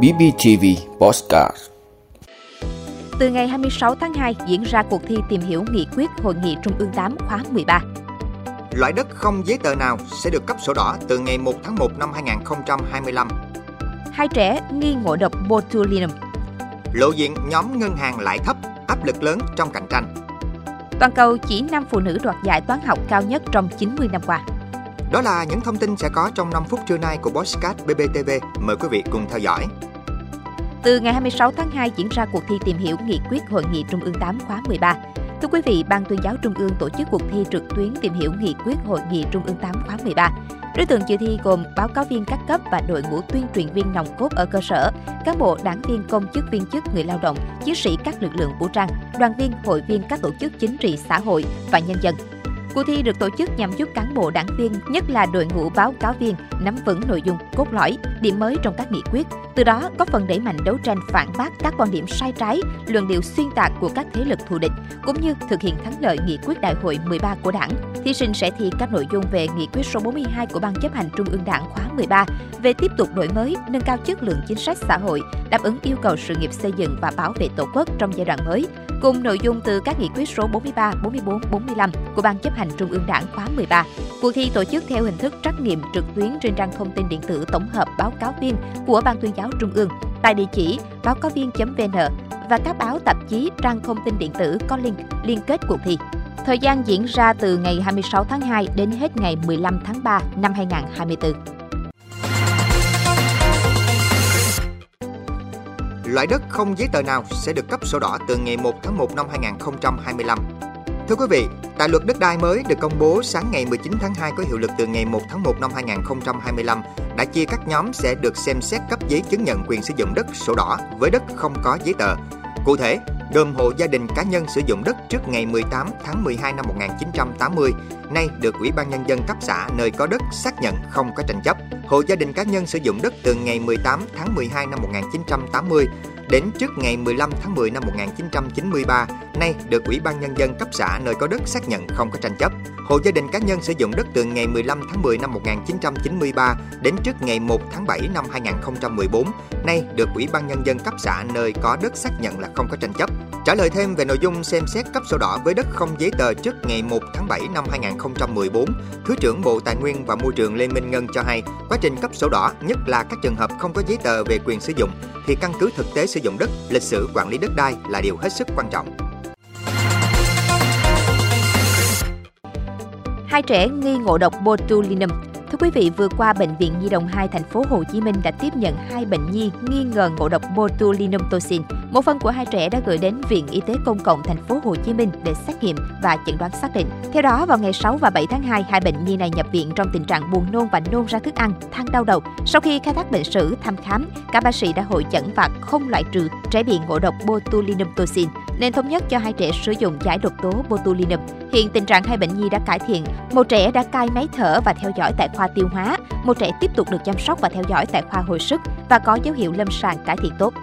BBTV Postcard Từ ngày 26 tháng 2 diễn ra cuộc thi tìm hiểu nghị quyết Hội nghị Trung ương 8 khóa 13. Loại đất không giấy tờ nào sẽ được cấp sổ đỏ từ ngày 1 tháng 1 năm 2025. Hai trẻ nghi ngộ độc botulinum. Lộ diện nhóm ngân hàng lãi thấp, áp lực lớn trong cạnh tranh. Toàn cầu chỉ 5 phụ nữ đoạt giải toán học cao nhất trong 90 năm qua. Đó là những thông tin sẽ có trong 5 phút trưa nay của Bosscat BBTV. Mời quý vị cùng theo dõi. Từ ngày 26 tháng 2 diễn ra cuộc thi tìm hiểu nghị quyết Hội nghị Trung ương 8 khóa 13. Thưa quý vị, Ban tuyên giáo Trung ương tổ chức cuộc thi trực tuyến tìm hiểu nghị quyết Hội nghị Trung ương 8 khóa 13. Đối tượng dự thi gồm báo cáo viên các cấp và đội ngũ tuyên truyền viên nòng cốt ở cơ sở, cán bộ, đảng viên, công chức, viên chức, người lao động, chiến sĩ các lực lượng vũ trang, đoàn viên, hội viên các tổ chức chính trị xã hội và nhân dân. Cuộc thi được tổ chức nhằm giúp cán bộ đảng viên, nhất là đội ngũ báo cáo viên, nắm vững nội dung, cốt lõi, điểm mới trong các nghị quyết, từ đó góp phần đẩy mạnh đấu tranh phản bác các quan điểm sai trái, luận điệu xuyên tạc của các thế lực thù địch, cũng như thực hiện thắng lợi nghị quyết đại hội 13 của Đảng. Thí sinh sẽ thi các nội dung về nghị quyết số 42 của Ban chấp hành Trung ương Đảng khóa 13 về tiếp tục đổi mới, nâng cao chất lượng chính sách xã hội, đáp ứng yêu cầu sự nghiệp xây dựng và bảo vệ Tổ quốc trong giai đoạn mới, cùng nội dung từ các nghị quyết số 43, 44, 45 của Ban chấp hành Trung ương Đảng khóa 13. Cuộc thi tổ chức theo hình thức trắc nghiệm trực tuyến trên trang thông tin điện tử tổng hợp báo cáo viên của Ban tuyên giáo Trung ương tại địa chỉ báo cáo viên.vn và các báo tạp chí trang thông tin điện tử có link liên kết cuộc thi. Thời gian diễn ra từ ngày 26 tháng 2 đến hết ngày 15 tháng 3 năm 2024. Loại đất không giấy tờ nào sẽ được cấp sổ đỏ từ ngày 1 tháng 1 năm 2025. Thưa quý vị, tại luật đất đai mới được công bố sáng ngày 19 tháng 2 có hiệu lực từ ngày 1 tháng 1 năm 2025 đã chia các nhóm sẽ được xem xét cấp giấy chứng nhận quyền sử dụng đất sổ đỏ với đất không có giấy tờ. Cụ thể, gồm hộ gia đình cá nhân sử dụng đất trước ngày 18 tháng 12 năm 1980, nay được Ủy ban Nhân dân cấp xã nơi có đất xác nhận không có tranh chấp. Hộ gia đình cá nhân sử dụng đất từ ngày 18 tháng 12 năm 1980 đến trước ngày 15 tháng 10 năm 1993, nay được Ủy ban Nhân dân cấp xã nơi có đất xác nhận không có tranh chấp. Hộ gia đình cá nhân sử dụng đất từ ngày 15 tháng 10 năm 1993 đến trước ngày 1 tháng 7 năm 2014, nay được Ủy ban Nhân dân cấp xã nơi có đất xác nhận là không có tranh chấp. Trả lời thêm về nội dung xem xét cấp sổ đỏ với đất không giấy tờ trước ngày 1 tháng 7 năm 2014, Thứ trưởng Bộ Tài nguyên và Môi trường Lê Minh Ngân cho hay, quá trình cấp sổ đỏ, nhất là các trường hợp không có giấy tờ về quyền sử dụng, thì căn cứ thực tế sử dụng đất, lịch sử quản lý đất đai là điều hết sức quan trọng. Hai trẻ nghi ngộ độc botulinum Thưa quý vị, vừa qua bệnh viện Nhi đồng 2 thành phố Hồ Chí Minh đã tiếp nhận hai bệnh nhi nghi ngờ ngộ độc botulinum toxin. Một phần của hai trẻ đã gửi đến Viện Y tế Công cộng thành phố Hồ Chí Minh để xét nghiệm và chẩn đoán xác định. Theo đó, vào ngày 6 và 7 tháng 2, hai bệnh nhi này nhập viện trong tình trạng buồn nôn và nôn ra thức ăn, than đau đầu. Sau khi khai thác bệnh sử, thăm khám, các bác sĩ đã hội chẩn và không loại trừ trẻ bị ngộ độc botulinum toxin, nên thống nhất cho hai trẻ sử dụng giải độc tố botulinum. Hiện tình trạng hai bệnh nhi đã cải thiện, một trẻ đã cai máy thở và theo dõi tại khoa tiêu hóa, một trẻ tiếp tục được chăm sóc và theo dõi tại khoa hồi sức và có dấu hiệu lâm sàng cải thiện tốt.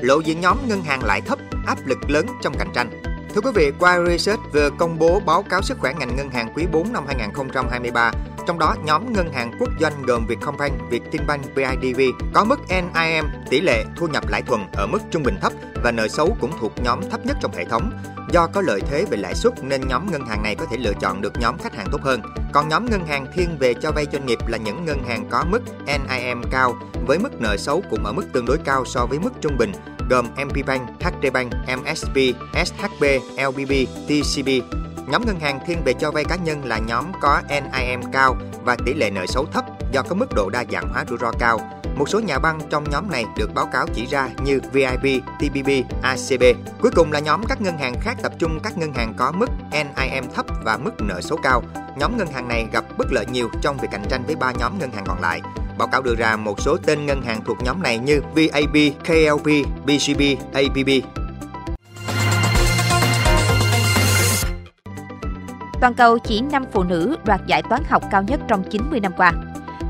Lộ diện nhóm ngân hàng lãi thấp, áp lực lớn trong cạnh tranh. Thưa quý vị, qua Research vừa công bố báo cáo sức khỏe ngành ngân hàng quý 4 năm 2023, trong đó nhóm ngân hàng quốc doanh gồm Vietcombank, Vietinbank, BIDV có mức NIM tỷ lệ thu nhập lãi thuần ở mức trung bình thấp và nợ xấu cũng thuộc nhóm thấp nhất trong hệ thống. Do có lợi thế về lãi suất nên nhóm ngân hàng này có thể lựa chọn được nhóm khách hàng tốt hơn. Còn nhóm ngân hàng thiên về cho vay doanh nghiệp là những ngân hàng có mức NIM cao với mức nợ xấu cũng ở mức tương đối cao so với mức trung bình gồm MPBank, HDBank, MSB, SHB, LBB, TCB. Nhóm ngân hàng thiên về cho vay cá nhân là nhóm có NIM cao và tỷ lệ nợ xấu thấp do có mức độ đa dạng hóa rủi ro cao. Một số nhà băng trong nhóm này được báo cáo chỉ ra như VIB, TPB, ACB. Cuối cùng là nhóm các ngân hàng khác tập trung các ngân hàng có mức NIM thấp và mức nợ xấu cao. Nhóm ngân hàng này gặp bất lợi nhiều trong việc cạnh tranh với ba nhóm ngân hàng còn lại. Báo cáo đưa ra một số tên ngân hàng thuộc nhóm này như VAB, KLP, BCB, APB. Toàn cầu chỉ 5 phụ nữ đoạt giải toán học cao nhất trong 90 năm qua.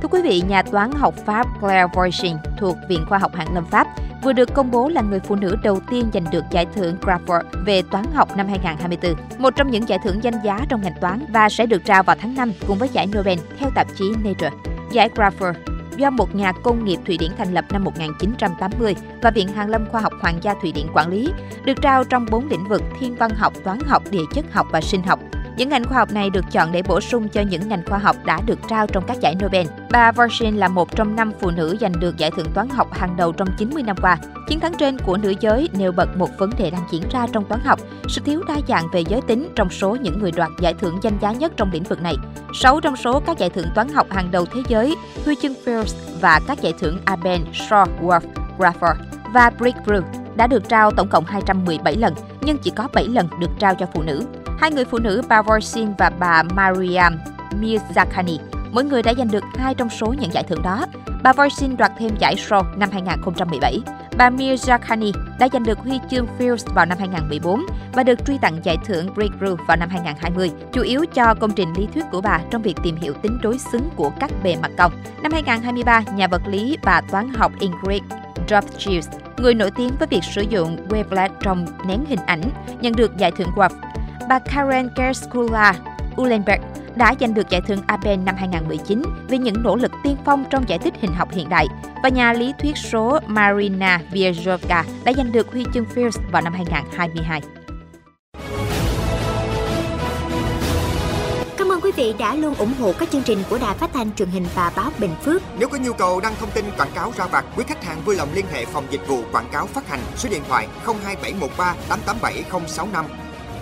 Thưa quý vị, nhà toán học Pháp Claire Voisin thuộc Viện Khoa học Hàn Lâm Pháp vừa được công bố là người phụ nữ đầu tiên giành được giải thưởng Crawford về toán học năm 2024, một trong những giải thưởng danh giá trong ngành toán và sẽ được trao vào tháng 5 cùng với giải Nobel theo tạp chí Nature. Giải Crawford do một nhà công nghiệp Thụy Điển thành lập năm 1980 và Viện Hàn Lâm Khoa học Hoàng gia Thụy Điển quản lý, được trao trong bốn lĩnh vực thiên văn học, toán học, địa chất học và sinh học. Những ngành khoa học này được chọn để bổ sung cho những ngành khoa học đã được trao trong các giải Nobel. Bà Varshin là một trong năm phụ nữ giành được giải thưởng toán học hàng đầu trong 90 năm qua. Chiến thắng trên của nữ giới nêu bật một vấn đề đang diễn ra trong toán học, sự thiếu đa dạng về giới tính trong số những người đoạt giải thưởng danh giá nhất trong lĩnh vực này. Sáu trong số các giải thưởng toán học hàng đầu thế giới, huy chương Fields và các giải thưởng Abel, Shaw, Wolf, Grafford và Breakthrough đã được trao tổng cộng 217 lần, nhưng chỉ có 7 lần được trao cho phụ nữ. Hai người phụ nữ bà Vorsin và bà Mariam Mirzakhani, mỗi người đã giành được hai trong số những giải thưởng đó. Bà Vorsin đoạt thêm giải Shaw năm 2017. Bà Mirzakhani đã giành được huy chương Fields vào năm 2014 và được truy tặng giải thưởng Breakthrough vào năm 2020, chủ yếu cho công trình lý thuyết của bà trong việc tìm hiểu tính đối xứng của các bề mặt cong. Năm 2023, nhà vật lý và toán học Ingrid Dovchius, người nổi tiếng với việc sử dụng wavelet trong nén hình ảnh, nhận được giải thưởng WAF. Bà Karen Kerskula Ulenberg đã giành được giải thưởng Abel năm 2019 vì những nỗ lực tiên phong trong giải thích hình học hiện đại và nhà lý thuyết số Marina Vierovka đã giành được huy chương Fields vào năm 2022. Cảm ơn quý vị đã luôn ủng hộ các chương trình của Đài Phát thanh truyền hình và báo Bình Phước. Nếu có nhu cầu đăng thông tin quảng cáo ra vặt, quý khách hàng vui lòng liên hệ phòng dịch vụ quảng cáo phát hành số điện thoại 02713 887065.